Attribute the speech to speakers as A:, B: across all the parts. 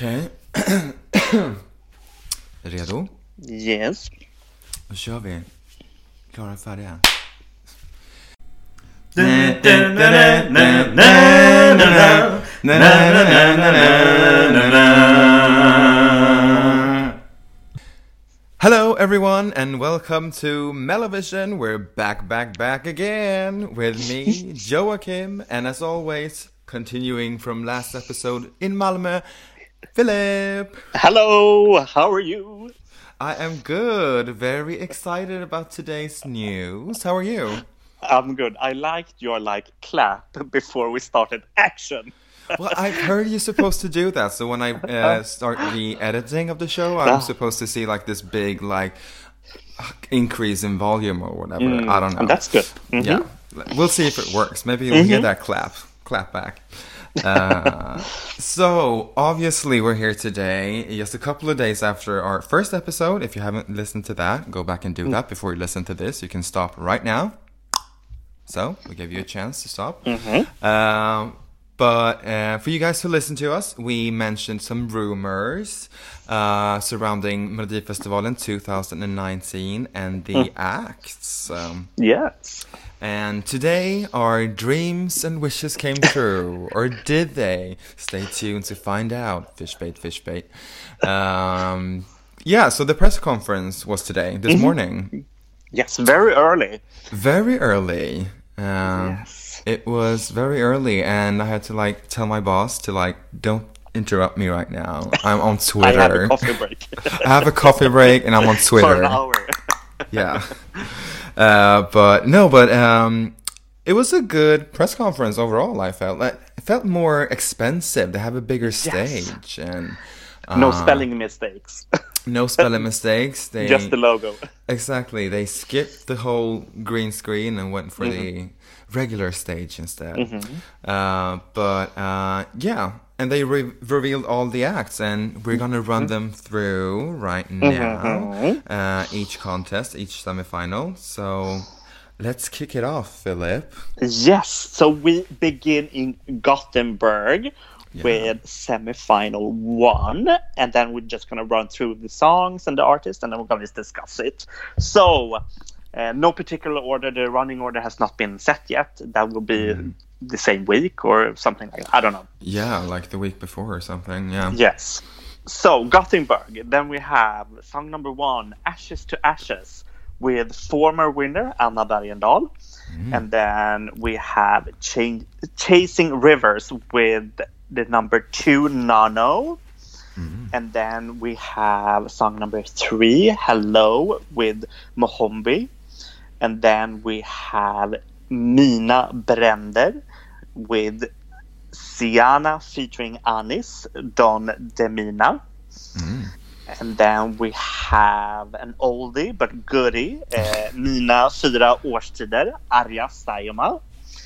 A: Okej. Redo?
B: Yes.
A: Då kör vi. Klara färdiga. Hello everyone and welcome to MelloVision. We're back, back, back again with me, Joachim, and as always, continuing from last episode in Malmö, Philip.
B: Hello, how are you?
A: I am good. Very excited about today's news. How are you?
B: I'm good. I liked your like clap before we started action.
A: Well, I've heard you're supposed to do that. So when I uh, start the editing of the show, I'm supposed to see like this big like increase in volume or whatever. I don't know.
B: And that's good. Mhm.
A: Yeah, we'll see if it works. Maybe you'll hear that clap, clap back. Uh, so obviously we're here today, just a couple of days after our first episode. If you haven't listened to that, go back and do that before you listen to this. You can stop right now. So we give you a chance to stop. Um, but uh, for you guys who listen to us, we mentioned some rumors uh, surrounding in 2019 and the acts. Um,
B: Yes.
A: and today, our dreams and wishes came true. or did they? Stay tuned to find out. Fish bait, fish bait. Um, yeah, so the press conference was today, this morning.
B: Yes, very early.
A: Very early. Um,
B: Yes.
A: It was very early, and I had to like tell my boss to like, don't interrupt me right now. I'm on Twitter.
B: I had a coffee break
A: I have a coffee break, and I'm on Twitter.
B: for an hour.
A: yeah. Uh, but no, but um, it was a good press conference overall. I felt like it felt more expensive. They have a bigger stage and
B: no
A: uh,
B: spelling mistakes.
A: no spelling mistakes. They
B: Just the logo.
A: exactly they skipped the whole green screen and went for the regular stage instead. Uh, but uh, yeah. And they re- revealed all the acts, and we're gonna run them through right now. Uh, each contest, each semifinal. So let's kick it off, Philip.
B: Yes. So we begin in Gothenburg with semifinal one, and then we're just gonna run through the songs and the artists, and then we're gonna discuss it. So, uh, no particular order. The running order has not been set yet. That will be mm. the same week or something like that. I don't know.
A: Yeah, like the week before or something. Yeah.
B: Yes. So Gothenburg. Then we have song number one, "Ashes to Ashes," with former winner Anna Bergendahl, mm. and then we have Ch- "Chasing Rivers" with the number two Nano, mm. and then we have song number three, "Hello" with Mohombi, and then we have Mina Bränder with Zeana featuring Anis, Don Demina. And then we have an oldie but goodie, eh, Mina fyra årstider, Arja Saijonmaa.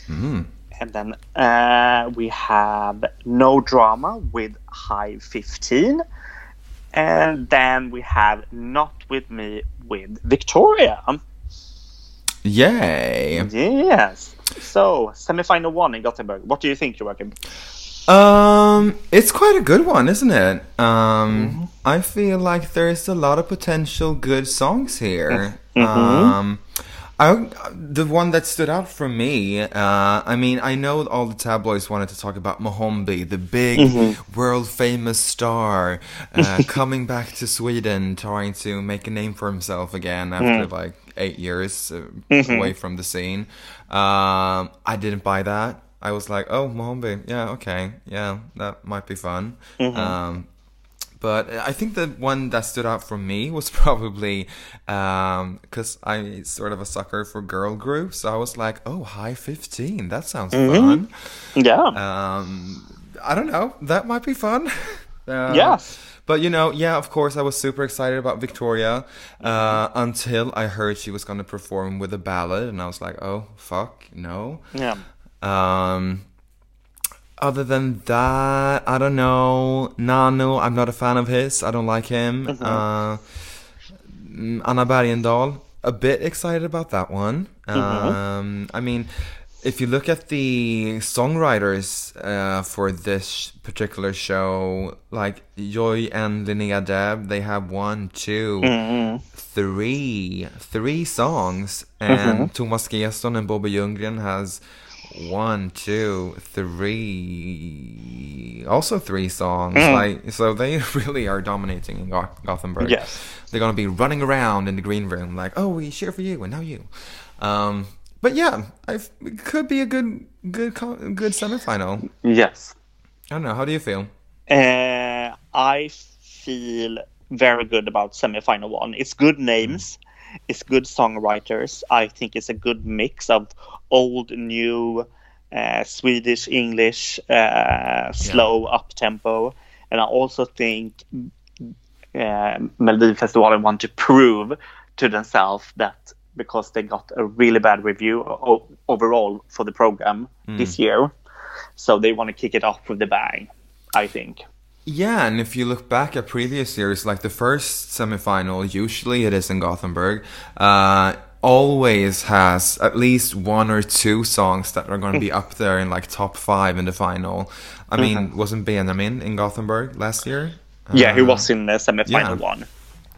A: Mm.
B: And then uh, we have No Drama with High 15. And then we have Not With Me with Wiktoria.
A: Yay.
B: Yes. So, semifinal one in Gothenburg. What do you think, Joachim?
A: Um, it's quite a good one, isn't it? Um, I feel like there's a lot of potential good songs here. Um, I, the one that stood out for me, uh, I mean, I know all the tabloids wanted to talk about Mohombi, the big world famous star, uh, coming back to Sweden, trying to make a name for himself again after like eight years uh, away from the scene. Um, I didn't buy that. I was like, oh, Mohombi, yeah, okay, yeah, that might be fun. Um, but I think the one that stood out for me was probably because I'm sort of a sucker for girl groups. So I was like, oh, High 15, that sounds fun.
B: Yeah.
A: Um, I don't know, that might be fun. Uh,
B: Yes.
A: But you know, yeah, of course, I was super excited about Wiktoria uh, until I heard she was going to perform with a ballad, and I was like, oh, fuck, no.
B: yeah.
A: Um, other than that, I don't know. Nano, I'm not a fan of his. I don't like him. Uh, mm, Anna Bergendahl, a bit excited about that one. Um, I mean, if you look at the songwriters uh, for this particular show, like Joy and Linnea Deb, they have one, two,
B: Mm-hmm.
A: three, three songs, and Thomas G:son and Bobby Ljunggren has one, two, three, also three songs.
B: Mm.
A: Like so, they really are dominating in Go- Gothenburg.
B: Yes.
A: they're gonna be running around in the green room like, oh, we cheer for you, and now you. Um, but yeah, I it could be a good, good, good semifinal.
B: Yes.
A: I don't know. How do you feel?
B: Uh, I feel very good about semifinal one. It's good names, it's good songwriters. I think it's a good mix of old, new, uh, Swedish, English, uh, slow, up tempo, and I also think uh, Melodifestivalen want to prove to themselves that because they got a really bad review o- overall for the program this year, so they want to kick it off with the bang. I think.
A: Yeah, and if you look back at previous years, like the first semifinal, usually it is in Gothenburg, uh, always has at least one or two songs that are going to be up there in like top five in the final. I mean, wasn't Benjamin in Gothenburg last year?
B: Yeah, he
A: Uh,
B: was in the semifinal
A: yeah.
B: one.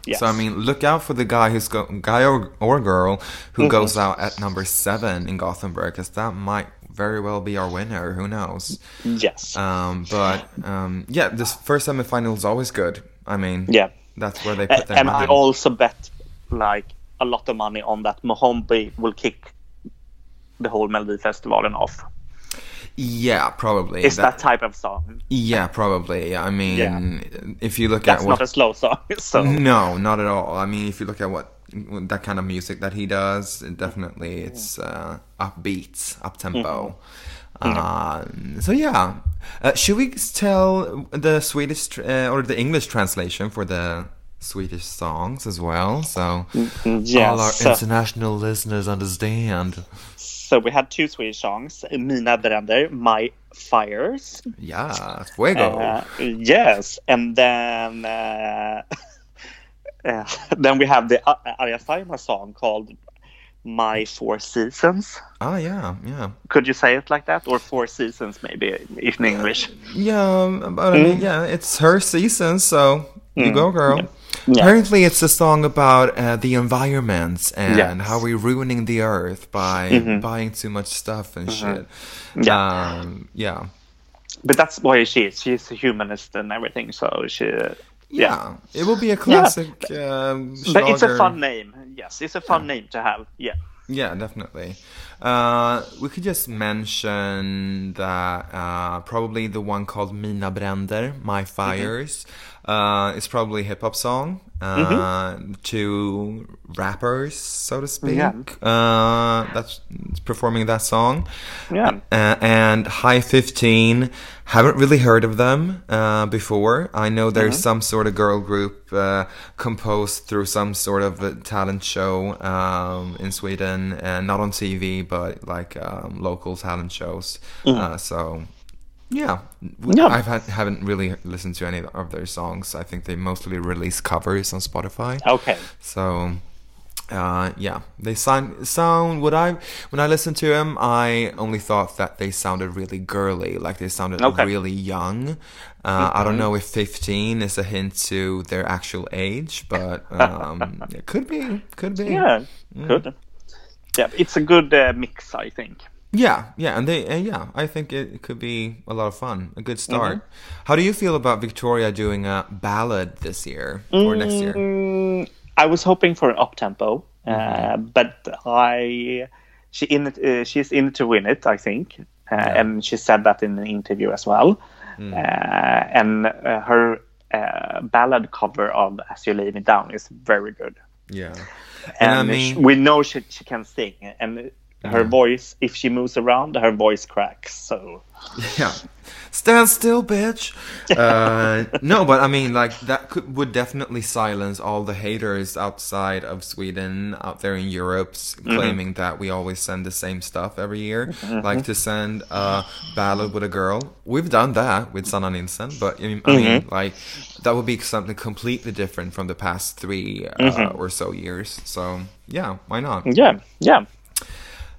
B: Yes.
A: So I mean, look out for the guy who's go- guy or, or girl who
B: Mm-hmm.
A: goes out at number seven in Gothenburg, because that might very well be our winner. Who knows?
B: yes.
A: Um, but um, yeah, this first semifinal is always good. I mean,
B: yeah.
A: that's where they put their
B: and I also bet like a lot of money on that Mohombi will kick the whole Melodifestivalen off.
A: Yeah, probably.
B: It's that, type of song.
A: Yeah, probably. I mean,
B: Yeah.
A: if you look
B: That's
A: at what
B: not a slow song. So
A: No, not at all. I mean, if you look at what that kind of music that he does, definitely it's uh, upbeat, up tempo. Um, so yeah, uh, should we tell the Swedish tr- uh, or the English translation for the Swedish songs as well? So
B: yes.
A: all our international listeners understand.
B: So we had two Swedish songs: Mina Bränder, My Fires.
A: Yeah, fuego.
B: Uh, yes, and then uh, uh, then we have the uh, Arja Saijonmaa song called "My Four Seasons."
A: ah, yeah, yeah.
B: Could you say it like that, or Four Seasons maybe in English?
A: Yeah, um, but I mean, yeah, it's her season, so you go, girl.
B: Mm. Yeah.
A: Apparently, it's a song about uh, the environment and
B: Yes. Mm-hmm.
A: how we're ruining the earth by buying too much stuff and shit.
B: Yeah.
A: Um, yeah.
B: But that's why she is. She's a humanist and everything. So she,
A: Yeah.
B: yeah.
A: It will be a classic. Um,
B: But it's a fun name. Yes, it's a fun name to have. Yeah.
A: Yeah, definitely. Uh, we could just mention that uh, probably the one called Mina Bränder, My Fires, uh, is probably a hip hop song. Uh, Two rappers, so to speak,
B: Yeah.
A: uh, that's performing that song.
B: Yeah.
A: Uh, and High 15, haven't really heard of them uh, before. I know there's some sort of girl group uh, composed through some sort of a talent show um, in Sweden, and not on TV, but like um, local talent shows. Uh, so, yeah,
B: Yeah.
A: I had, haven't really listened to any of their songs. I think they mostly release covers on Spotify.
B: Okay.
A: So, uh, yeah, they sound sound. What I when I listened to them, I only thought that they sounded really girly, like they sounded
B: Okay. Mm-hmm.
A: really young. Uh, I don't know if fifteen is a hint to their actual age, but um, it could be, could be.
B: Yeah.
A: Mm.
B: Good. Yeah, it's a good uh, mix, I think.
A: Yeah, yeah, and they, uh, yeah, I think it, could be a lot of fun, a good start.
B: Mm-hmm.
A: How do you feel about Wiktoria doing a ballad this year or next year?
B: Mm, I was hoping for an up tempo, uh,
A: Mm-hmm.
B: but I she in it, uh, she's in it to win it, I think, uh, and she said that in an interview as well.
A: Mm.
B: Uh, and uh, her uh, ballad cover of "As You Lay Me Down" is very good,
A: Yeah,
B: and,
A: and I mean,
B: we know she she can sing, and her voice, if she moves around, her voice cracks. So
A: Yeah. Stand still, bitch. Uh, no, but I mean, like that could, would definitely silence all the haters outside of Sweden, out there in Europe, s- claiming that we always send the same stuff every year, like to send a ballad with a girl. We've done that with Sanna Nielsen, but I mean, I mean, like that would be something completely different from the past three uh, or so years. So yeah, why not?
B: yeah, yeah.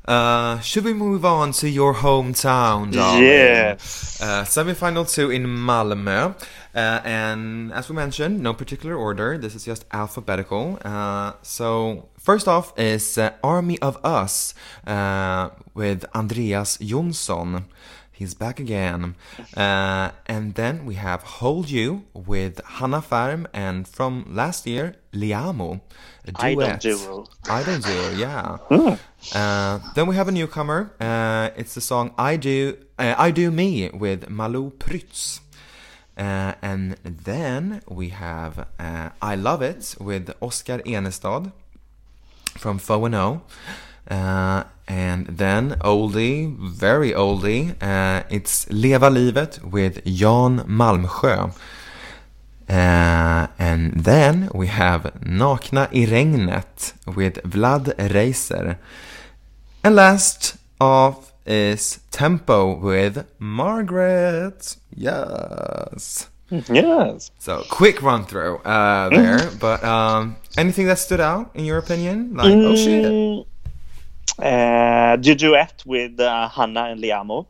A: Uh, should we move on to your hometown, darling?
B: Yes.
A: Uh, semifinal two in Malmö. Uh, and as we mentioned, no particular order. This is just alphabetical. Uh, so first off is uh, Army of Us uh, with Andreas Jonsson. He's back again. Uh, and then we have Hold You with Hanna Färm and from last year, Liamoo.
B: I don't duo.
A: I don't do, yeah. Uh, then we have a newcomer. Uh, it's the song "I Do uh, I Do Me" with Malou Prytz. Uh, and then we have uh, "I Love It" with Oscar Enestad from Fo and O. Uh, and then oldie, very oldie, uh, it's Leva livet with Jan Malmsjö. Uh, and then we have Nakna i regnet with Vlad Reiser. And last off is Tempo with Margaret. Yes.
B: Yes.
A: So quick run through uh, there, but um, anything that stood out in your opinion? Like, oh shit.
B: Uh, the duet with uh, Hanna and Liamoo,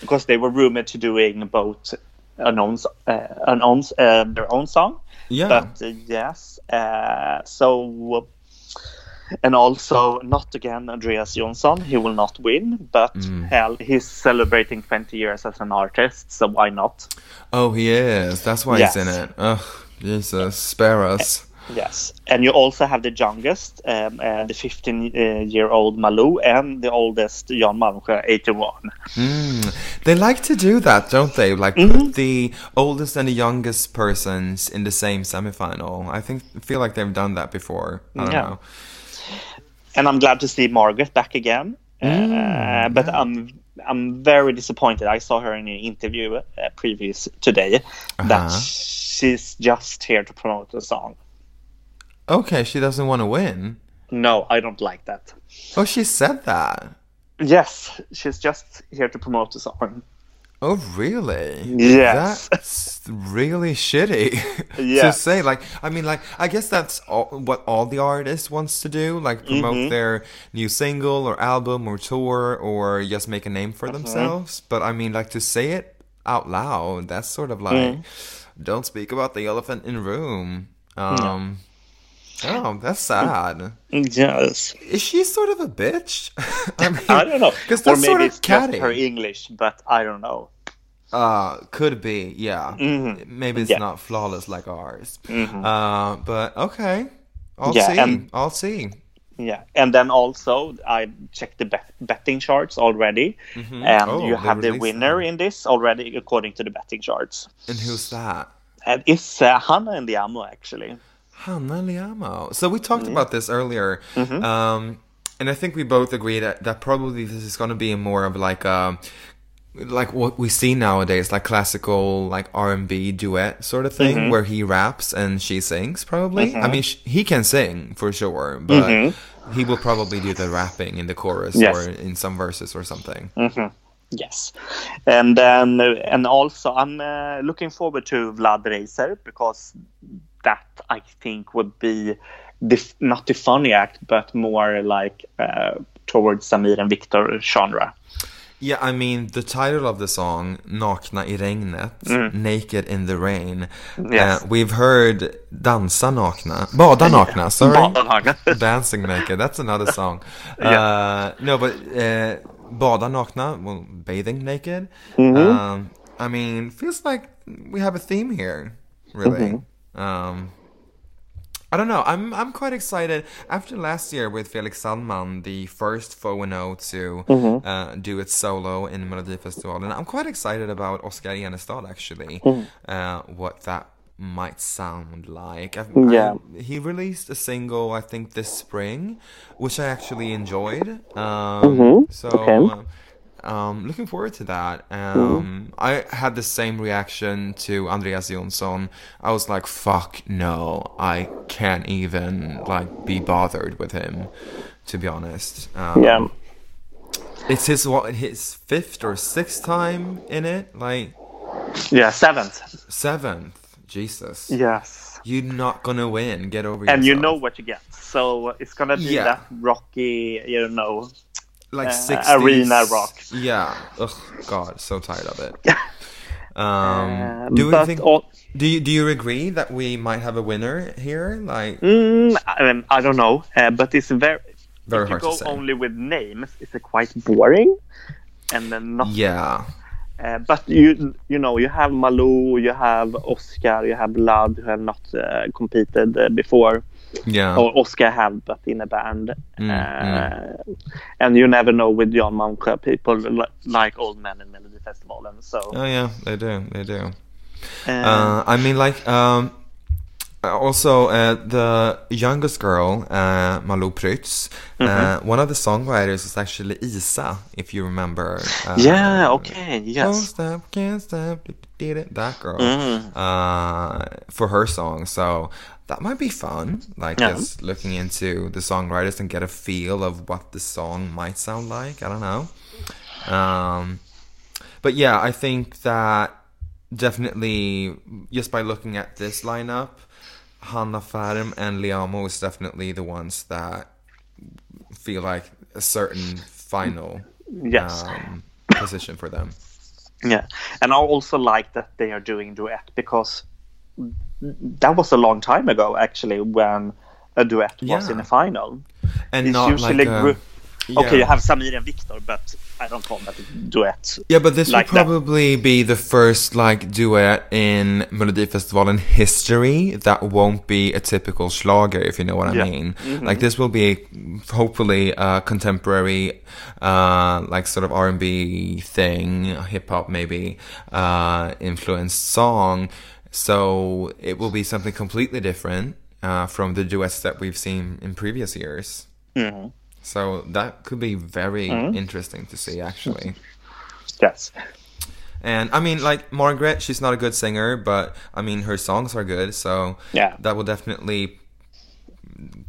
B: because they were rumored to doing both an own, uh, an own, uh, their own song.
A: Yeah.
B: But uh, yes, uh, so and also not again Andreas Jonsson. He will not win, but
A: Mm.
B: hell, he's celebrating 20 years as an artist, so why not?
A: Oh, he is. That's why he's in it. Ugh, Jesus, spare us.
B: Yes, and you also have the youngest, um, uh, the 15-year-old Malou, and the oldest Jan Malmsjö, 81.
A: Mm. They like to do that, don't they? Like put the oldest and the youngest persons in the same semifinal. I think feel like they've done that before. I don't
B: Yeah.
A: know.
B: and I'm glad to see Margaret back again. uh, but I'm I'm very disappointed. I saw her in an interview uh, previous today that
A: Uh-huh.
B: she's just here to promote the song.
A: Okay, she doesn't want to win.
B: No, I don't like that.
A: Oh, she said that.
B: Yes, she's just here to promote the song.
A: Oh, really?
B: Yes.
A: That's really shitty to say. Like, I mean, like, I guess that's all, what all the artist wants to do, like promote
B: Mm-hmm.
A: their new single or album or tour or just make a name for
B: Mm-hmm.
A: themselves. But I mean, like, to say it out loud, that's sort of like,
B: Mm.
A: don't speak about the elephant in the room. Um, Oh, that's sad.
B: Yes.
A: Is she sort of a bitch? I mean,
B: I don't know.
A: Because
B: Or maybe
A: sort
B: it's
A: of catty.
B: just her English, but I don't know.
A: Uh, could be, yeah.
B: Mhm.
A: Maybe it's
B: Yeah.
A: not flawless like ours.
B: Mhm.
A: Uh, but okay, I'll
B: Yeah,
A: see.
B: and-
A: I'll see.
B: Yeah, and then also I checked the bet- betting charts already, and
A: Oh,
B: you have the winner
A: them.
B: in this already according to the betting charts.
A: And who's that?
B: And it's uh, Hanna and Liamoo actually.
A: Hanna Liamoo. So we talked about this earlier,
B: Mm-hmm.
A: um, and I think we both agree that, that probably this is going to be more of like a like what we see nowadays, like classical like R and B duet sort of thing,
B: Mm-hmm.
A: where he raps and she sings. Probably, I mean, sh- he can sing for sure, but he will probably do the rapping in the chorus
B: Mm-hmm. Yes.
A: or in some verses or something.
B: Yes, and then uh, and also I'm uh, looking forward to Vlad Reiser because that I think would be the, not the funny act, but more like uh, towards Samir and Viktor genre.
A: Yeah, I mean the title of the song "Nakna i regnet," "Naked in the Rain."
B: Mm. Yes.
A: Uh, we've heard "Dansa nakna," "Bada nakna." Sorry,
B: Bada nakna.
A: "Dancing naked." That's another song.
B: Yeah.
A: uh, no, but uh, "Bada nakna," well, bathing naked.
B: Mm-hmm.
A: Um, I mean, feels like we have a theme here, really.
B: Mm-hmm.
A: Um, I don't know. I'm I'm quite excited. After last year with Felix Sandman, the first Fono to
B: Mm-hmm.
A: uh, do it solo in Melodifestivalen, I'm quite excited about Oscar Enestad actually.
B: Mm-hmm.
A: Uh, what that might sound like. I've,
B: Yeah.
A: I- he released a single, I think, this spring, which I actually enjoyed. Um, So.
B: Okay.
A: uh, um, looking forward to that. Um, I had the same reaction to Andreas Jonsson. I was like, "Fuck no, I can't even like be bothered with him." To be honest, um,
B: Yeah.
A: it's his what his fifth or sixth time in it, like
B: Yeah, seventh.
A: seventh. Jesus,
B: Yes.
A: you're not gonna win. Get over
B: And you know what you get. So it's gonna be
A: Yeah.
B: that rocky, you know,
A: like
B: uh,
A: 60s
B: arena rock.
A: Yeah. Oh God, so tired of it. Um,
B: Um,
A: do you
B: but
A: think?
B: all-
A: Do you do you agree that we might have a winner here? Like,
B: Mm, um, I don't know, uh, but it's very.
A: Very
B: if you
A: hard to say.
B: only with names, it's quite boring, and then not.
A: yeah,
B: Uh, but you you know you have Malou, you have Oscar, you have Vlad who have not uh, competed uh, before,
A: yeah,
B: or Oscar have but in a band.
A: Mm,
B: uh, And you never know with Jan Malmsjö, people li- like old men in Melody Festival, and so.
A: oh yeah, they do, they do.
B: Uh,
A: I mean, like, um, also uh, the youngest girl, uh, Malou Prytz, uh,
B: Mm-hmm.
A: one of the songwriters is actually Isa, if you remember. Uh,
B: yeah. Okay. Yes.
A: stop, can't stop, did it, that girl,
B: Mm.
A: uh, for her song. So that might be fun, like
B: Yeah.
A: just looking into the songwriters and get a feel of what the song might sound like. I don't know. Um, but yeah, I think that definitely just by looking at this lineup, Hanna Färm and Liamoo is definitely the ones that feel like a certain final
B: Yes.
A: um, position for them.
B: Yeah, and I also like that they are doing duet because that was a long time ago actually when a duet was
A: Yeah.
B: in a final.
A: And
B: It's
A: not
B: usually
A: like a,
B: group-
A: yeah.
B: Okay, you have Samir and Viktor, but I don't call that a duet.
A: Yeah, but this
B: like
A: will
B: that.
A: probably be the first like duet in Melodifestivalen history that won't be a typical schlager, if you know what I
B: Yeah.
A: mean. Like this will be hopefully a contemporary, uh, like sort of R and B thing, hip hop maybe, uh, influenced song. So it will be something completely different uh, from the duets that we've seen in previous years.
B: Mhm.
A: So that could be very
B: Mm-hmm.
A: interesting to see, actually.
B: Yes.
A: And I mean, like Margaret, she's not a good singer, but I mean, her songs are good, so
B: Yeah.
A: that will definitely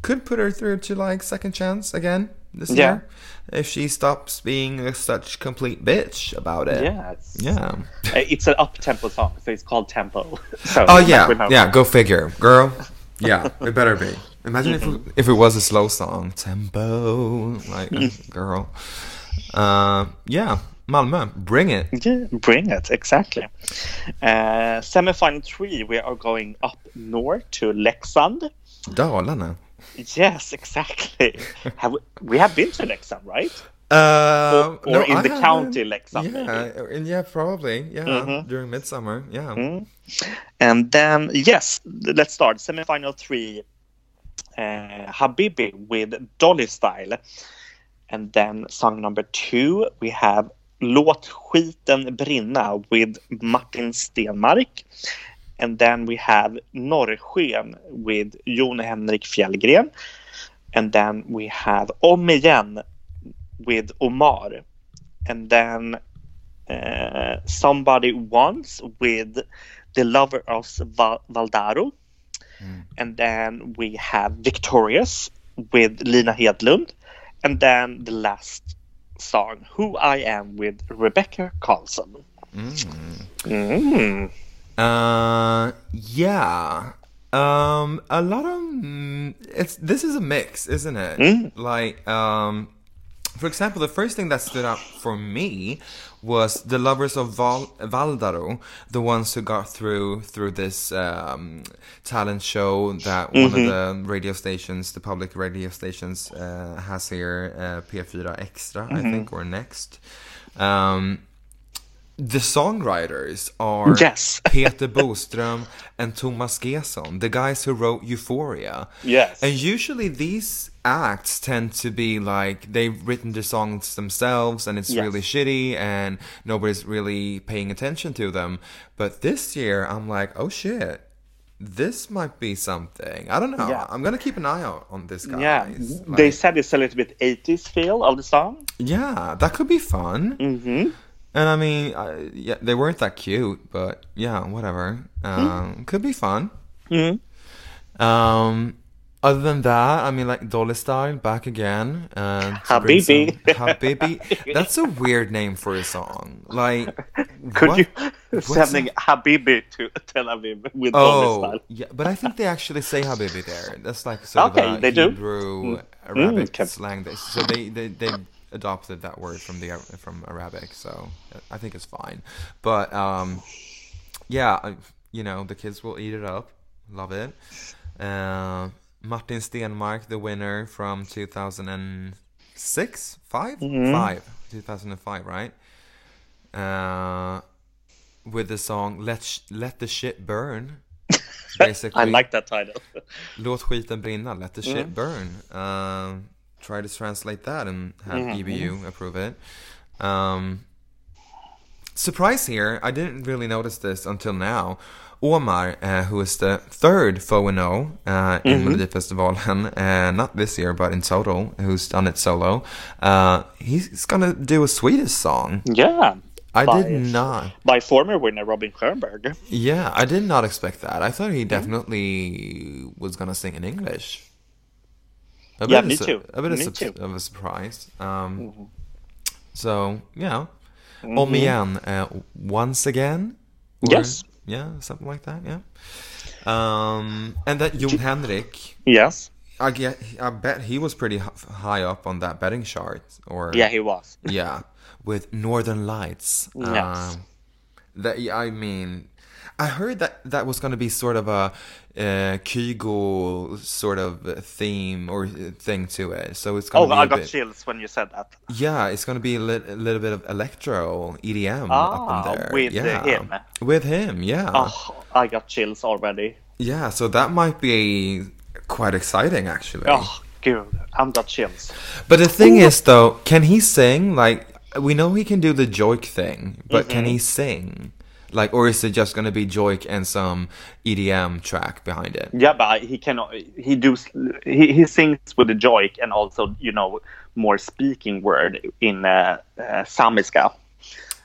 A: could put her through to like second chance again this
B: Yeah.
A: year if she stops being a such complete bitch about it.
B: Yeah. It's,
A: Yeah.
B: uh, It's an up tempo song, so it's called tempo. So
A: Oh yeah, yeah. Go figure, girl. Yeah, it better be. Imagine if if it was a slow song, tempo, like girl. Uh, yeah, Malmö, bring it.
B: Yeah, bring it exactly. Uh, semifinal three, we are going up north to Leksand.
A: Dalarna.
B: Yes, exactly. have we, we have been to Leksand, right?
A: Uh,
B: Or-
A: no,
B: in
A: I
B: the
A: haven't.
B: county, Leksand,
A: Yeah, yeah, probably. Yeah,
B: Mhm.
A: during midsummer. Yeah.
B: Mm. And then yes, let's start semifinal three. Uh, Habibi with Dolly Style, and then song number two we have Låt skiten brinna with Martin Stenmark. And then we have Norrsken with Jon Henrik Fjällgren. And then we have Om igen with Omar. And then uh, Somebody Once with The Lover of Val- Valdaro. And then we have Victorious with Lina Hedlund. And then the last song, Who I Am with Rebecka Karlsson. Mm.
A: Uh, yeah. Um, a lot of mm, it's this is a mix, isn't it?
B: Mm.
A: Like, um, for example, the first thing that stood out for me was the lovers of Val- Valdaro, the ones who got through through this um, talent show that one of the radio stations, the public radio stations, uh, has here, uh, P4 Extra, I think, or Next. Um, the songwriters are
B: Yes.
A: Peter Boström and Thomas G:son, the guys who wrote Euphoria.
B: Yes.
A: And usually these acts tend to be like they've written the songs themselves and it's
B: Yes.
A: really shitty and nobody's really paying attention to them. But this year I'm like, oh shit. This might be something. I don't know.
B: Yeah.
A: I'm gonna keep an eye out on this guy.
B: Yeah, they said it's a little bit 80s feel of the song.
A: yeah, that could be fun.
B: Mm-hmm.
A: And I mean, I, yeah, they weren't that cute, but yeah, whatever. Um, Could be fun.
B: Mhm.
A: Um, other than that, I mean, like Dolly Style back again. Uh,
B: Habibi.
A: some- Habibi. That's a weird name for a song. Like,
B: Could
A: what-
B: you
A: what's
B: sending? Habibi to Tel Aviv with
A: Oh,
B: Dolly style?
A: yeah, but I think they actually say Habibi there. That's like sort
B: Okay,
A: of a
B: they do.
A: Hebrew
B: Mm,
A: Arabic
B: okay.
A: slang. They- So they they they adopted that word from the from Arabic, so I think it's fine. But um, yeah, you know the kids will eat it up, love it. Uh, Martin Stenmark, the winner from 2006, 5
B: Mhm.
A: five, 2005, right? Uh, with the song "Let Sh- Let the Shit Burn." Basically,
B: I like that title.
A: Låt skiten brinna, let the shit
B: Mm.
A: burn. Um, try to translate that and have
B: Mhm.
A: EBU approve it. Um, surprise here, I didn't really notice this until now. Omar, uh, who is the third FONO uh, in
B: Mhm.
A: Melodifestivalen, uh, not this year but in total, who's done it solo, uh, he's gonna do a Swedish song.
B: Yeah.
A: I
B: By-
A: did not.
B: By former winner Robin Stjernberg.
A: Yeah, I did not expect that. I thought he definitely was gonna sing in English. A
B: Yeah, me too.
A: A bit of,
B: Me
A: su-
B: too. Mm-hmm.
A: of a surprise. Um, So yeah, om igen, uh, once again. Or-
B: Yes.
A: Yeah, something like that. Yeah. Um, and that Jon Henrik,
B: Yes.
A: I get, I bet he was pretty high up on that betting chart. Or
B: Yeah, he was.
A: yeah, with Northern Lights.
B: Yes.
A: Um, that I mean, I heard that that was going to be sort of a uh, Kygo sort of theme or uh, thing to it. So it's going
B: Oh,
A: to be
B: I got
A: bit,
B: chills when you said that.
A: yeah, it's going to be a, lit- a little bit of electro EDM
B: Ah,
A: up in there.
B: with,
A: yeah.
B: him.
A: With him, yeah.
B: Oh, I got chills already.
A: Yeah, so that might be quite exciting actually.
B: Oh, good. I'm got chills.
A: But the thing is, though, can he sing? Like, we know he can do the joik thing, but can
B: Mm-hmm.
A: he sing? Like, or is it just gonna be joik and some EDM track behind it?
B: Yeah, but he cannot. He do. He, he sings with the joik and also, you know, more speaking word in uh, uh, Samiska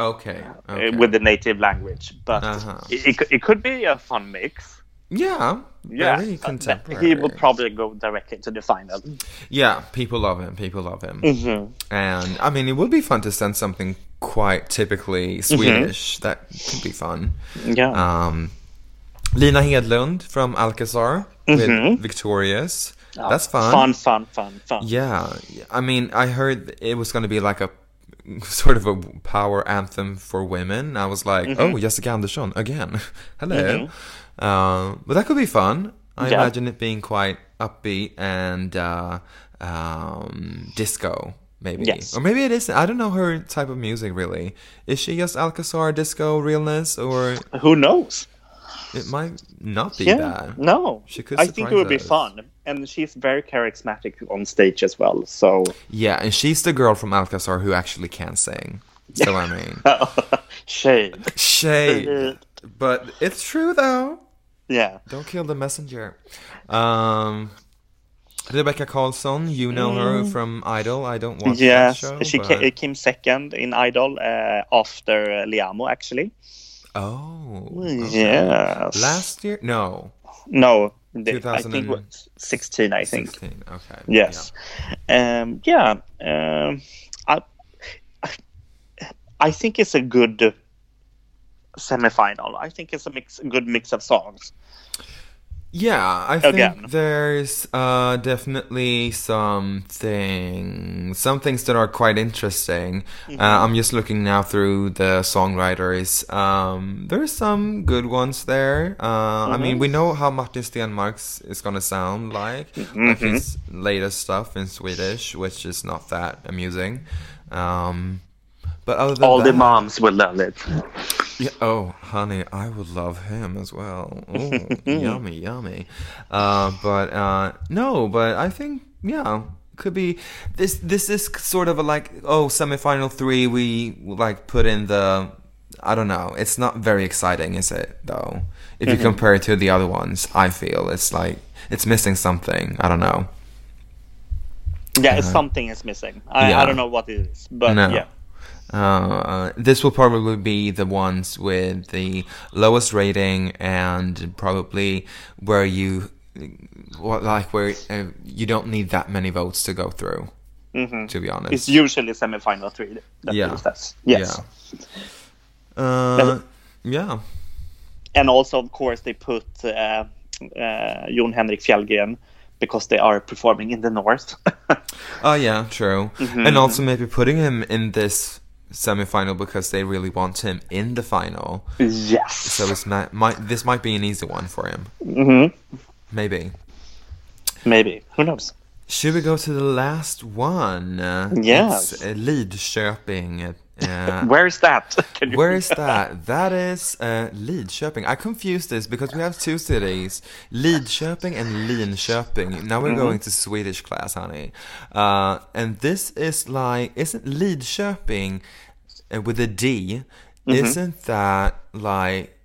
A: Okay.
B: uh,
A: okay.
B: with the native language. But
A: Uh-huh.
B: it, it, could- it could be a fun mix.
A: yeah,
B: Yeah,
A: very contemporary.
B: he will probably go directly to the final.
A: Yeah, people love him. People love him.
B: Mm-hmm.
A: And I mean, it would be fun to send something quite typically Swedish. That could be fun.
B: Yeah.
A: Um, Lina Hedlund from Alcazar with
B: Mhm.
A: Victorious.
B: Oh,
A: That's fun.
B: Fun, fun, fun, fun.
A: Yeah, I mean, I heard it was going to be like a sort of a power anthem for women. I was like,
B: Mm-hmm.
A: oh, Jessica Andersson again. Hello. Uh, but that could be fun. I
B: Yeah.
A: imagine it being quite upbeat and uh, um, disco, maybe.
B: Yes.
A: Or maybe it isn't. I don't know her type of music really. Is she just Alcazar disco realness, or
B: Who knows?
A: it might not be
B: yeah.
A: that?
B: No.
A: She could
B: I think it would be fun. And she's very charismatic on stage as well. So,
A: Yeah, and she's the girl from Alcazar who actually can sing. So I mean,
B: shade.
A: shade. But it's true though.
B: Yeah.
A: Don't kill the messenger. Um, Rebecka Karlsson, you know her from Idol. I don't watch
B: Yes,
A: that show.
B: she
A: but-
B: came second in Idol uh, after uh, Liamoo, actually.
A: Oh.
B: Mm,
A: okay.
B: Yes.
A: Last year? No.
B: No, the, I think was 16, I think.
A: 16. Okay.
B: Yes. Um, yeah. Um, I, I think it's a good semifinal. I think it's a mix, a good mix of songs.
A: Yeah, I think
B: Again.
A: there's uh, definitely some things, some things that are quite interesting.
B: Mm-hmm.
A: Uh, I'm just looking now through the songwriters. Um, there's some good ones there. Uh, I
B: Mm-hmm.
A: mean, we know how Martin Stenmark's is gonna sound like, like
B: Mm-hmm.
A: his latest stuff in Swedish, which is not that amusing. Um, but other than
B: All
A: that,
B: the moms will love it.
A: yeah, oh, honey, I would love him as well. Oh, yummy, yummy. Uh, but uh, no, but I think yeah, could be this. This is sort of a like oh semifinal three. We like put in the. I don't know. It's not very exciting, is it? Though, if you compare it to the other ones, I feel it's like it's missing something. I don't know.
B: Yeah, something is missing. I,
A: Yeah.
B: I don't know what it is, but
A: No.
B: yeah.
A: Uh, this will probably be the ones with the lowest rating and probably where you, what like where uh, you don't need that many votes to go through.
B: Mhm.
A: To be honest,
B: It's usually semifinal three. That
A: Yeah.
B: Yes.
A: Yeah. Uh, yeah.
B: And also, of course, they put uh, uh, Jon Henrik Fjällgren because they are performing in the north.
A: Oh yeah, true. And also maybe putting him in this semi-final because they really want him in the final.
B: yes.
A: So it's not, might this might be an easy one for him.
B: hmm
A: Maybe.
B: Maybe. Who knows?
A: Should we go to the last one?
B: Yes.
A: It's Lidköping. Uh,
B: Where is that?
A: Where is that? That is uh, Lidköping. I confused this because we have two cities, Lidköping and Linköping. Now we're going to Swedish class, honey. Uh, and this is like, isn't Lidköping uh, with a D? Isn't that like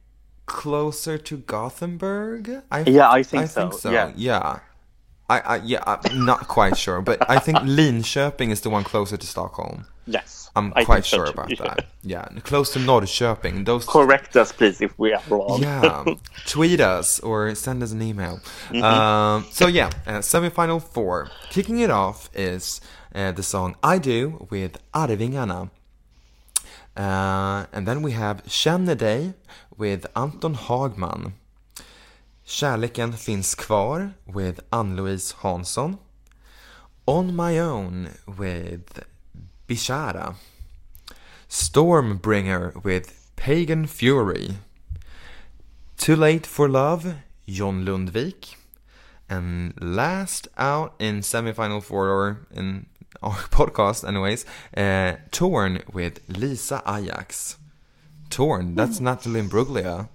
A: closer to Gothenburg? I
B: Yeah, I think
A: I think
B: so,
A: so.
B: yeah.
A: yeah. I, I yeah, I'm not quite sure, but I think Linköping is the one closer to Stockholm.
B: Yes.
A: I'm
B: I
A: quite
B: think so
A: sure
B: too.
A: about that. Yeah, close to Norrköping. Those.
B: Correct us, please, if we are wrong.
A: Yeah, tweet us or send us an email.
B: Mm-hmm.
A: Um, so yeah, uh, semifinal four. Kicking it off is uh, the song "I Do" with Arvingarna. Uh, and then we have Känner dig with Anton Hagman. Kärleken finns kvar with Ann-Louise Hansson. On My Own with Bishara. Stormbringer with Pagan Fury. Too Late for Love, John Lundvik. And last out in semifinal four, or in our podcast anyways, uh, Torn with Lisa Ajax. Torn, that's Natalie Imbruglia.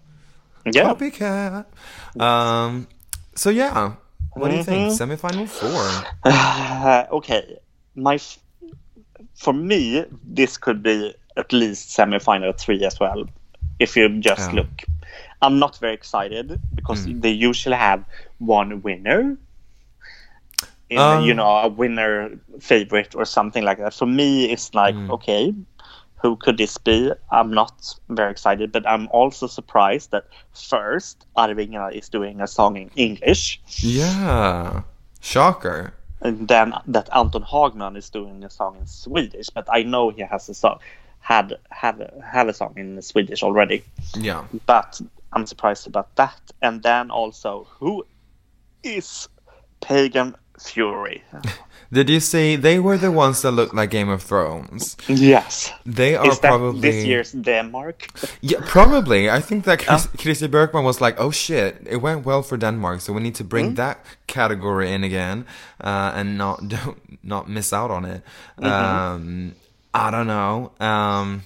B: Yeah.
A: Copycat. Um, so yeah, what do you think?
B: Mm-hmm.
A: Semifinal four.
B: Uh, okay. My, f- for me, this could be at least semi-final three as well. If you just
A: Yeah.
B: look, I'm not very excited because
A: Mm.
B: they usually have one winner. In,
A: Um,
B: you know, a winner favorite or something like that. For me, it's like
A: Mm.
B: okay, who could this be? I'm not very excited, but I'm also surprised that first Arvingarna is doing a song in English.
A: Yeah. Shocker.
B: and then that Anton Hagman is doing a song in Swedish, but I know he has a song had had have a song in Swedish already.
A: Yeah.
B: But I'm surprised about that. And then also, who is Pagan Fury?
A: Did you see? They were the ones that looked like Game of Thrones.
B: yes,
A: They are probably
B: this year's Denmark?
A: Yeah, probably. I think that Chris, Chrissy Bergman was like, "Oh shit, it went well for Denmark, so we need to bring that category in again, uh, and not don't, not miss out on it." Um, I don't know. Um,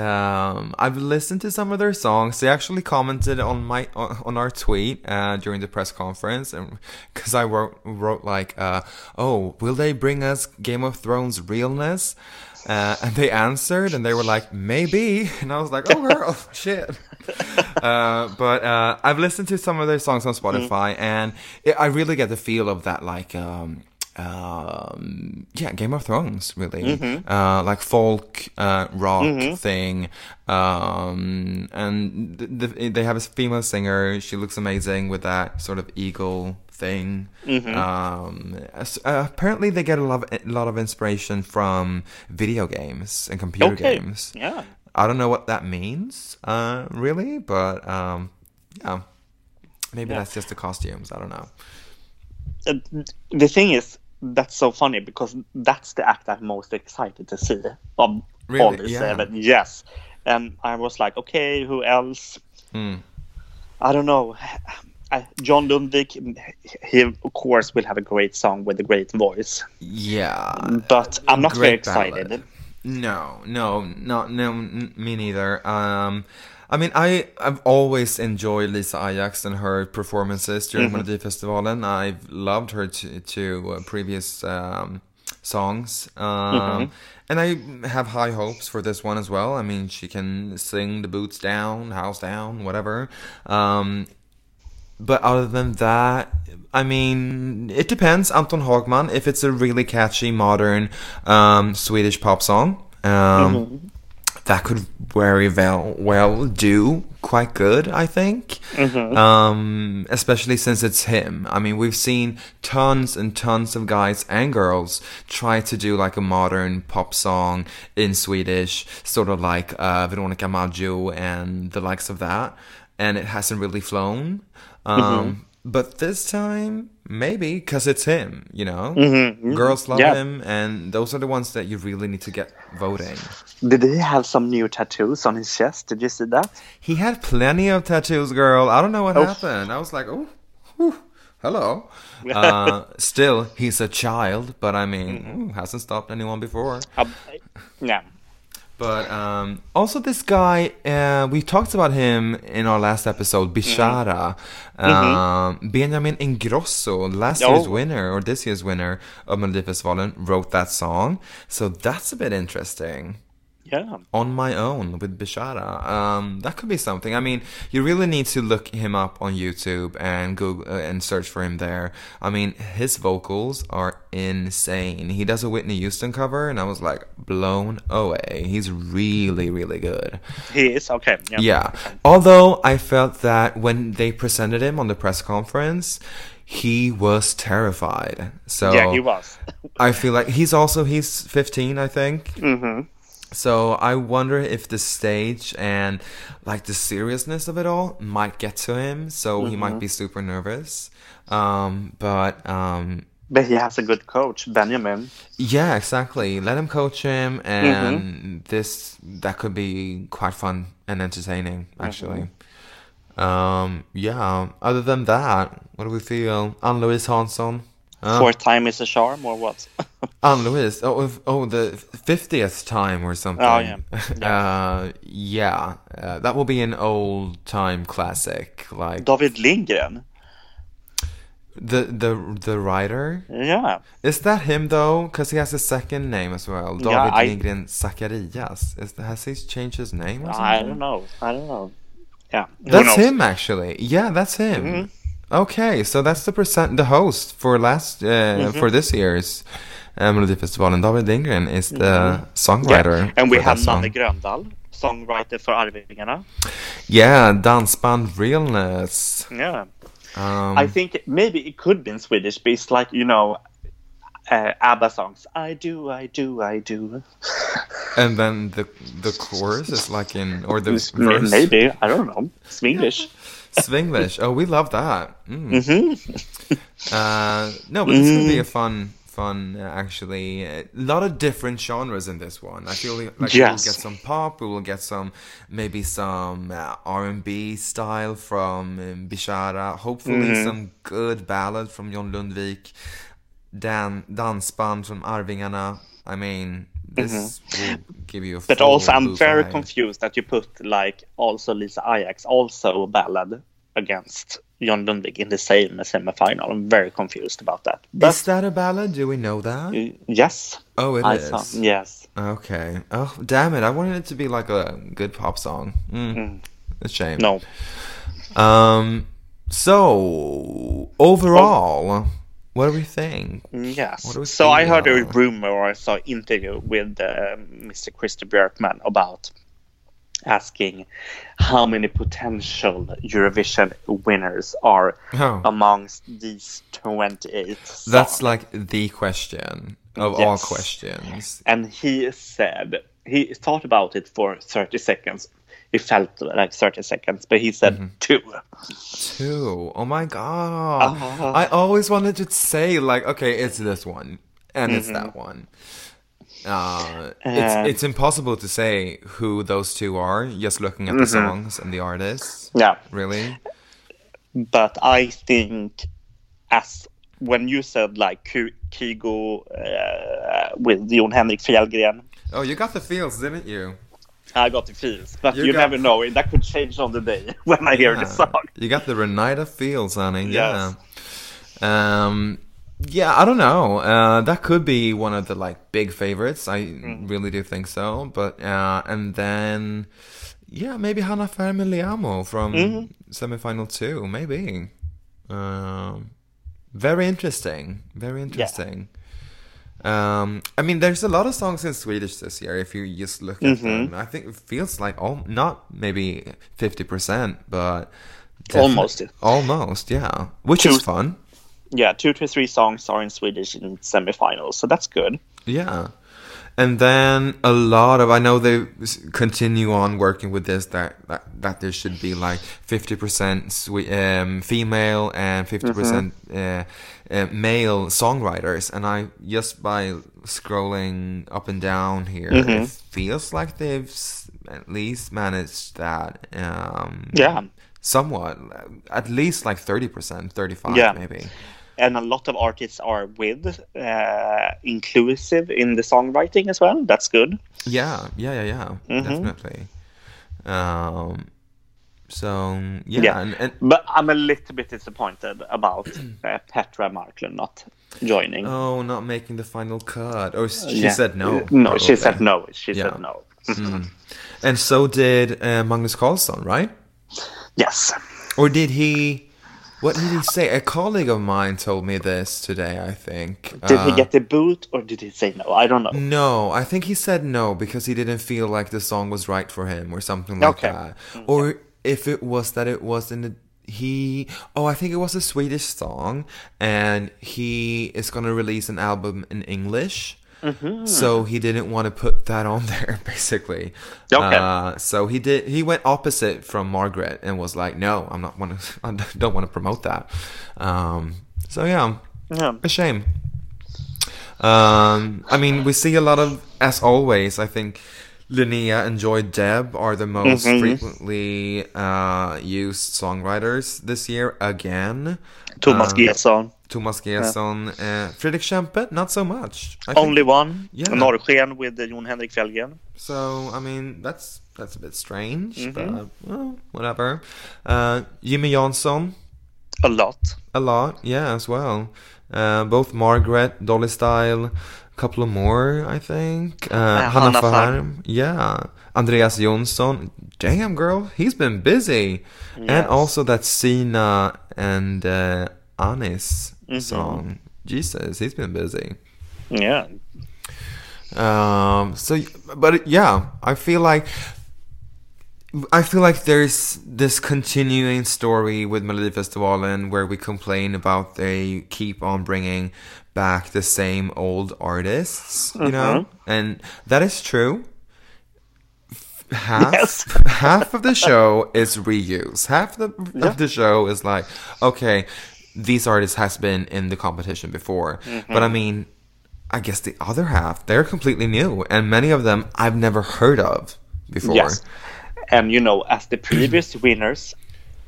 A: um, I've listened to some of their songs. They actually commented on my on our tweet uh, during the press conference, and because I wrote wrote like, uh, "Oh, will they bring us Game of Thrones realness?" Uh, and they answered, and they were like, "Maybe," and I was like, "Oh, girl, shit." uh, but uh, I've listened to some of their songs on Spotify, and it, I really get the feel of that, like. Um, um, yeah, Game of Thrones, really, uh, like folk uh, rock thing, um, and th- th- they have a female singer. She looks amazing with that sort of eagle thing. Um, as- uh, apparently, they get a lot, of, a lot of inspiration from video games and computer
B: Okay,
A: games.
B: yeah.
A: I don't know what that means, uh, really, but um, yeah, maybe
B: Yeah.
A: that's just the costumes. I don't know.
B: Uh, the thing is, that's so funny because that's the act I'm most excited to see of all
A: Really?
B: the
A: Yeah.
B: seven. Yes, and I was like, okay, who else?
A: Hmm.
B: I don't know. I, John Lundvik, he of course will have a great song with a great voice,
A: Yeah,
B: but I'm not very
A: excited. ballad. No, no, no, no, n- me neither. Um, I mean, I I've always enjoyed Lisa Ajax and her performances during
B: Mm-hmm.
A: Melodifestivalen. I've loved her to to uh, previous um, songs, um,
B: Mm-hmm.
A: and I have high hopes for this one as well. I mean, she can sing the boots down, house down, whatever. Um, but other than that, I mean, it depends. Anton Hagman, if it's a really catchy, modern um, Swedish pop song, um, that could very well well do quite good. I think, um, especially since it's him. I mean, we've seen tons and tons of guys and girls try to do like a modern pop song in Swedish, sort of like uh, Veronica Maggio and the likes of that, and it hasn't really flown. Um, But this time, maybe because it's him. You know,
B: Mhm.
A: girls love
B: Yeah.
A: him, and those are the ones that you really need to get voting.
B: Did he have some new tattoos on his chest? Did you see that?
A: He had plenty of tattoos, girl. I don't know what
B: Oh.
A: happened. I was like, oh, whew, hello. Uh, still, he's a child, but I mean,
B: Mm-hmm.
A: hasn't stopped anyone before.
B: Um, yeah.
A: But um, also, this guy, uh, we talked about him in our last episode, Bishara. Um, Benjamin Ingrosso, last year's
B: Oh.
A: winner, or this year's winner of Melodifestivalen, wrote that song. So that's a bit interesting.
B: Yeah.
A: On my own with Bishara. Um, that could be something. I mean, you really need to look him up on YouTube and Google uh, and search for him there. I mean, his vocals are insane. He does a Whitney Houston cover, and I was like blown away. He's really, really good.
B: He is okay. Yeah.
A: Yeah. Although I felt that when they presented him on the press conference, he was terrified. So
B: Yeah, he was.
A: I feel like he's also he's 15, I think.
B: hmm
A: So I wonder if the stage and like the seriousness of it all might get to him, so he might be super nervous. Um, but um,
B: But he has a good coach, Benjamin.
A: yeah, exactly. Let him coach him, and this that could be quite fun and entertaining, actually. Um, yeah. Other than that, what do we feel? Anne Louise Hansson. Huh?
B: Fourth time is a charm, or what?
A: Anne Louise. Oh, oh, the fiftieth time or something.
B: Oh, yeah.
A: uh, yeah. Uh, that will be an old time classic, like
B: David Lindgren.
A: the the the writer.
B: Yeah.
A: Is that him though? Because he has a second name as well, David
B: Yeah, I-
A: Lindgren Zacharias. Is has he changed his name? Or something?
B: I don't know. I don't know. Yeah. Who
A: That's
B: knows?
A: him actually. Yeah, that's him.
B: Mm-hmm.
A: Okay, so that's the present the host for last uh,
B: Mm-hmm.
A: for this year's uh, Melodifestivalen. David Lindgren is the songwriter.
B: Mm-hmm. Yeah. And we have. Nanne Gröndal, songwriter för Arvingarna.
A: Yeah, dansband realness.
B: Yeah.
A: Um,
B: I think maybe it could be in Swedish, but it's like, you know, uh, ABBA songs. I do, I do, I do.
A: and then the the chorus is like in or the
B: M-
A: verse
B: Maybe. I don't know. It's Swedish.
A: Swinglish. Oh, we love that. Mm.
B: hmm
A: Uh, no, but this could be
B: Mm.
A: a fun, fun uh, actually. A lot of different genres in this one. I feel like we will get some pop. We will get some, maybe some uh, R and B style from um, Bishara. Hopefully,
B: Mm-hmm.
A: some good ballad from John Lundvik. Dan dansband from Arvingarna. I mean, this will give you a.
B: Mm-hmm. But also, I'm very
A: ride.
B: confused that you put like also Lisa Ajax, also a ballad against John Lundvik in the same semifinal. I'm very confused about that.
A: Is
B: But
A: that a ballad? Do we know that?
B: yes,
A: Oh, it
B: I
A: is.
B: saw. Yes.
A: Okay. Oh, damn it! I wanted it to be like a good pop song. Mm. A shame.
B: No.
A: Um. So overall, what do we think?
B: Yes.
A: We
B: So I heard a rumor or I saw an interview with uh, Mr. Christer Björkman about asking how many potential Eurovision winners are
A: Oh.
B: amongst these 28 songs.
A: That's like the question of all questions.
B: and he said he thought about it for 30 seconds. It felt like 30 seconds, but he said
A: Mm-hmm.
B: two.
A: Two. Oh my god!
B: Uh-huh.
A: I always wanted to say like, okay, it's this one and it's
B: Mm-hmm.
A: that one. Uh, it's it's impossible to say who those two are just looking at the
B: Mm-hmm.
A: songs and the artists.
B: Yeah.
A: Really?
B: but I think as when you said like Kygo uh, with Jon Henrik Fjällgren,
A: Oh, you got the feels, didn't you?
B: I got the feels, but
A: You
B: you,
A: got-
B: never know. That could change on the day when I hear the song.
A: You got the Renita feels, honey.
B: Yes.
A: Yeah. Um, yeah, I don't know. Uh, that could be one of the like big favorites. I
B: Mm.
A: really do think so. But uh, and then, yeah, maybe Hanna Färm Liamoo from
B: Mm-hmm.
A: semifinal two, maybe. Um, very interesting. Very interesting. Um, I mean, there's a lot of songs in Swedish this year. If you just look at
B: Mm-hmm.
A: them, I think it feels like all not maybe fifty percent, but
B: Almost.
A: almost, yeah, which
B: Two-
A: is fun.
B: Yeah, two to three songs are in Swedish in semifinals, so that's good.
A: Yeah, And then a lot of I know they continue on working with this that that, that there should be like fifty percent um, female and 50 percent uh, uh, male songwriters. And I just by scrolling up and down here, it feels like they've at least managed that. Um,
B: Yeah.
A: somewhat, at least like thirty percent, thirty five
B: Yeah.
A: maybe.
B: And a lot of artists are with uh, inclusive in the songwriting as well. That's good.
A: Yeah, yeah, yeah, yeah,
B: Mhm.
A: definitely. Um, so yeah,
B: Yeah.
A: And, and
B: But I'm a little bit disappointed about uh, Petra Marklund not joining.
A: oh, not making the final cut. Oh, she
B: Yeah.
A: said no.
B: No, she said no. She
A: Yeah.
B: said no.
A: Mm. And so did uh, Magnus Carlsson, right?
B: Yes.
A: Or did he? What did he say? A colleague of mine told me this today. I think.
B: Did he
A: Uh,
B: get the boot or did he say no? I don't know.
A: No, I think he said no because he didn't feel like the song was right for him or something like
B: Okay.
A: that. Or if it was that it wasn't a, he oh I think it was a Swedish song and he is going to release an album in English.
B: Mm-hmm.
A: So he didn't want to put that on there basically.
B: Okay.
A: Uh, so he did he went opposite from Margaret and was like no, I'm not want to I don't want to promote that. Um, so yeah,
B: Yeah.
A: a shame. Um, I mean, we see a lot of, as always, I think Linnea and Joy Deb are the most
B: Mhm.
A: frequently uh, used songwriters this year again.
B: Thomas
A: Uh,
B: G:son.
A: Thomas G:son. Uh, Fredrik Kempe, not so much. I think-
B: Only one.
A: Yeah.
B: Norrsken with uh, Jon Henrik Fjällgren.
A: So, I mean, that's that's a bit strange,
B: Mhm.
A: but well, whatever. Uh, Jimmy Jansson,
B: A lot.
A: A lot, yeah, as well. Uh, both Margaret, Dolly Style, a couple of more, I think. Uh, Hanna
B: Hanna
A: Färm, yeah. Andreas Jonsson, damn girl, he's been busy. And also that Zeana and uh, Anis
B: Mhm.
A: song. Jesus, he's been busy.
B: Yeah.
A: Um, so, but yeah, I feel like I feel like there's this continuing story with Melodifestivalen where we complain about they keep on bringing back the same old artists, you know, and that is true. Half
B: Yes.
A: half of the show is reuse. Half the, of the show is like, okay, these artists has been in the competition before, but I mean, I guess the other half they're completely new, and many of them I've never heard of before.
B: Yes. And you know, as the previous winners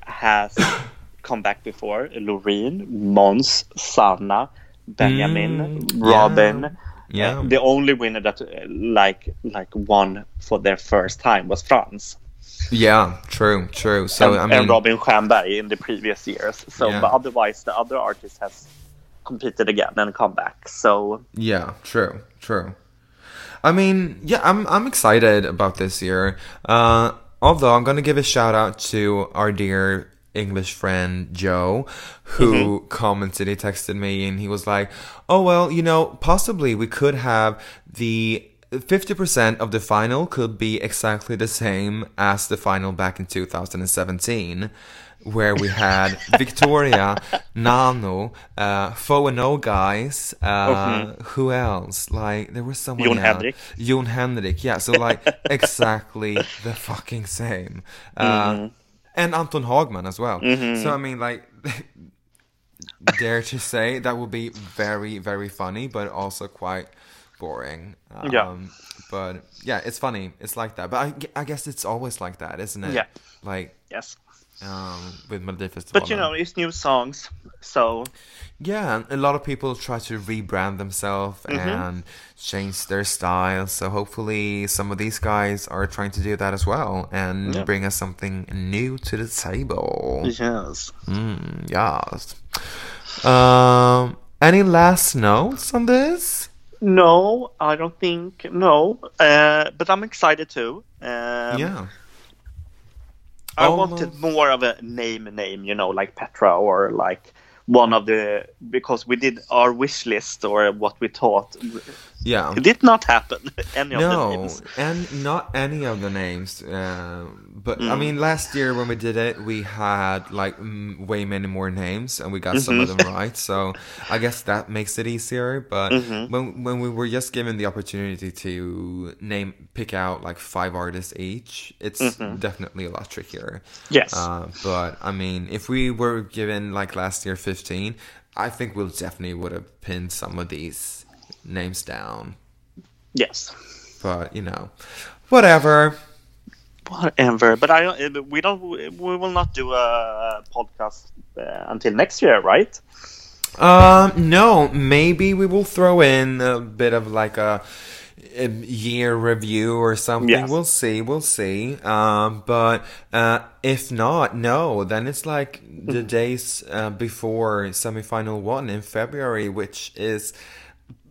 B: has come back before, Loreen, Måns, Sanna, Benjamin,
A: Mm,
B: Robin.
A: yeah.
B: Uh, the only winner that uh, like like won for their first time was Frans.
A: Yeah, true, true. So
B: and,
A: I mean,
B: and Robin Stjernberg in the previous years. So
A: Yeah.
B: but otherwise the other artist has competed again and come back. So
A: yeah, true, true. I mean, yeah, I'm I'm excited about this year. Uh, although I'm gonna give a shout out to our dear English friend Joe, who commented. He texted me and he was like, "Oh well, you know, possibly we could have the." 50% of the final could be exactly the same as the final back in 2017, where we had Wiktoria, Nano, uh, Foe and No Guys, uh, who else? Like, there was someone
B: Jon. Henrik.
A: Jon Henrik, yeah. So, like, exactly the fucking same. Uh, And Anton Hagman as well. So, I mean, like, dare to say that would be very, very funny, but also quite boring. Um,
B: Yeah.
A: But yeah, it's funny. It's like that. But I, I guess it's always like that, isn't it?
B: Yeah.
A: Like
B: yes.
A: um, with Melodifestivalen.
B: But you know, it's new songs. So
A: Yeah, a lot of people try to rebrand themselves
B: Mm-hmm.
A: and change their style. So hopefully, some of these guys are trying to do that as well and
B: Yeah.
A: bring us something new to the table.
B: yes.
A: Mm, yes. Um, any last notes on this?
B: No, I don't think no. Uh, but I'm excited too. Um,
A: yeah.
B: I
A: Almost-
B: wanted more of a name name, you know, like Petra or like one of the because we did our wish list or what we thought.
A: Yeah.
B: It did not happen. Any of the
A: No,
B: names.
A: and not any of the names. Uh, but I hmm. mean, last year when we did it, we had like m- way many more names, and we got some of them mm-hmm. right. So I guess that makes it easier. But mm-hmm. when when we were just given the opportunity to name pick out like five artists each, it's mm-hmm. definitely a lot trickier.
B: Yes.
A: Uh, but I mean, if we were given like last year fifteen, I think we'll definitely would have pinned some of these names down.
B: yes.
A: But you know, whatever.
B: Whatever. But I. We don't. We will not do a podcast uh, until next year, right?
A: Um, no, maybe we will throw in a bit of like a, a year review or something.
B: Yes.
A: We'll see, we'll see. Um, but uh, if not, no, then it's like the days uh, before semifinal one in February, which is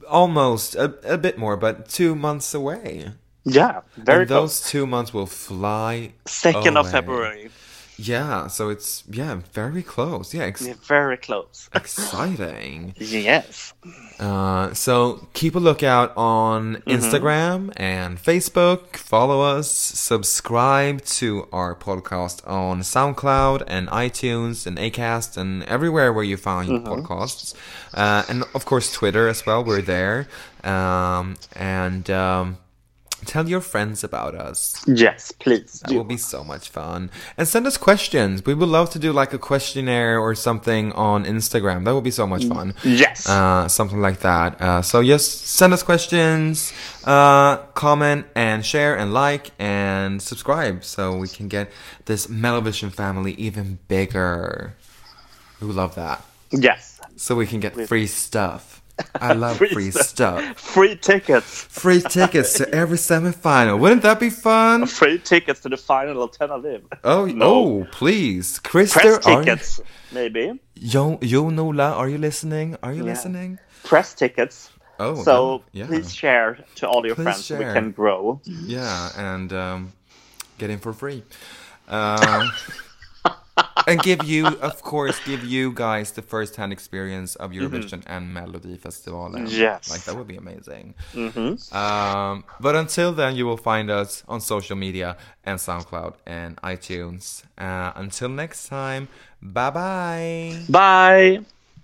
A: almost a, a bit more, but two months away.
B: Yeah. Very
A: and those two months will fly.
B: Second of. February.
A: Yeah, so it's yeah, very close. Yeah, ex-
B: Yeah, very close.
A: exciting.
B: yes.
A: Uh, so keep a lookout on Instagram and Facebook. Follow us. Subscribe to our podcast on SoundCloud and iTunes and Acast and everywhere where you find your podcasts. Uh, and of course Twitter as well. We're there. Um, and um, tell your friends about us.
B: Yes, please
A: That will be so much fun. And send us questions. We would love to do like a questionnaire or something on Instagram. That would be so much fun.
B: Yes.
A: Uh, something like that. Uh, so yes, send us questions, uh, comment and share and like and subscribe so we can get this MelloVision family even bigger. We would love that.
B: yes.
A: So we can get free stuff. I love free,
B: Free
A: stuff.
B: Free tickets.
A: Free tickets to every semifinal. Wouldn't that be fun?
B: Free tickets to the final of Aviv.
A: Oh,
B: No.
A: oh, please, Christer,
B: Press tickets, maybe.
A: Yo, Yo Nola, are you listening? Are you
B: Yeah.
A: listening?
B: Press tickets.
A: Oh,
B: So
A: no, yeah,
B: please share to all your
A: Please
B: friends so we can grow.
A: yeah, and um, get in for free. Uh, and give you, of course, give you guys the first-hand experience of Eurovision and Melody Festival.
B: Mm-hmm. Yes.
A: like that would be amazing.
B: Mm-hmm.
A: Um, but until then, you will find us on social media and SoundCloud and iTunes. Uh, until next time, bye bye.
B: Bye.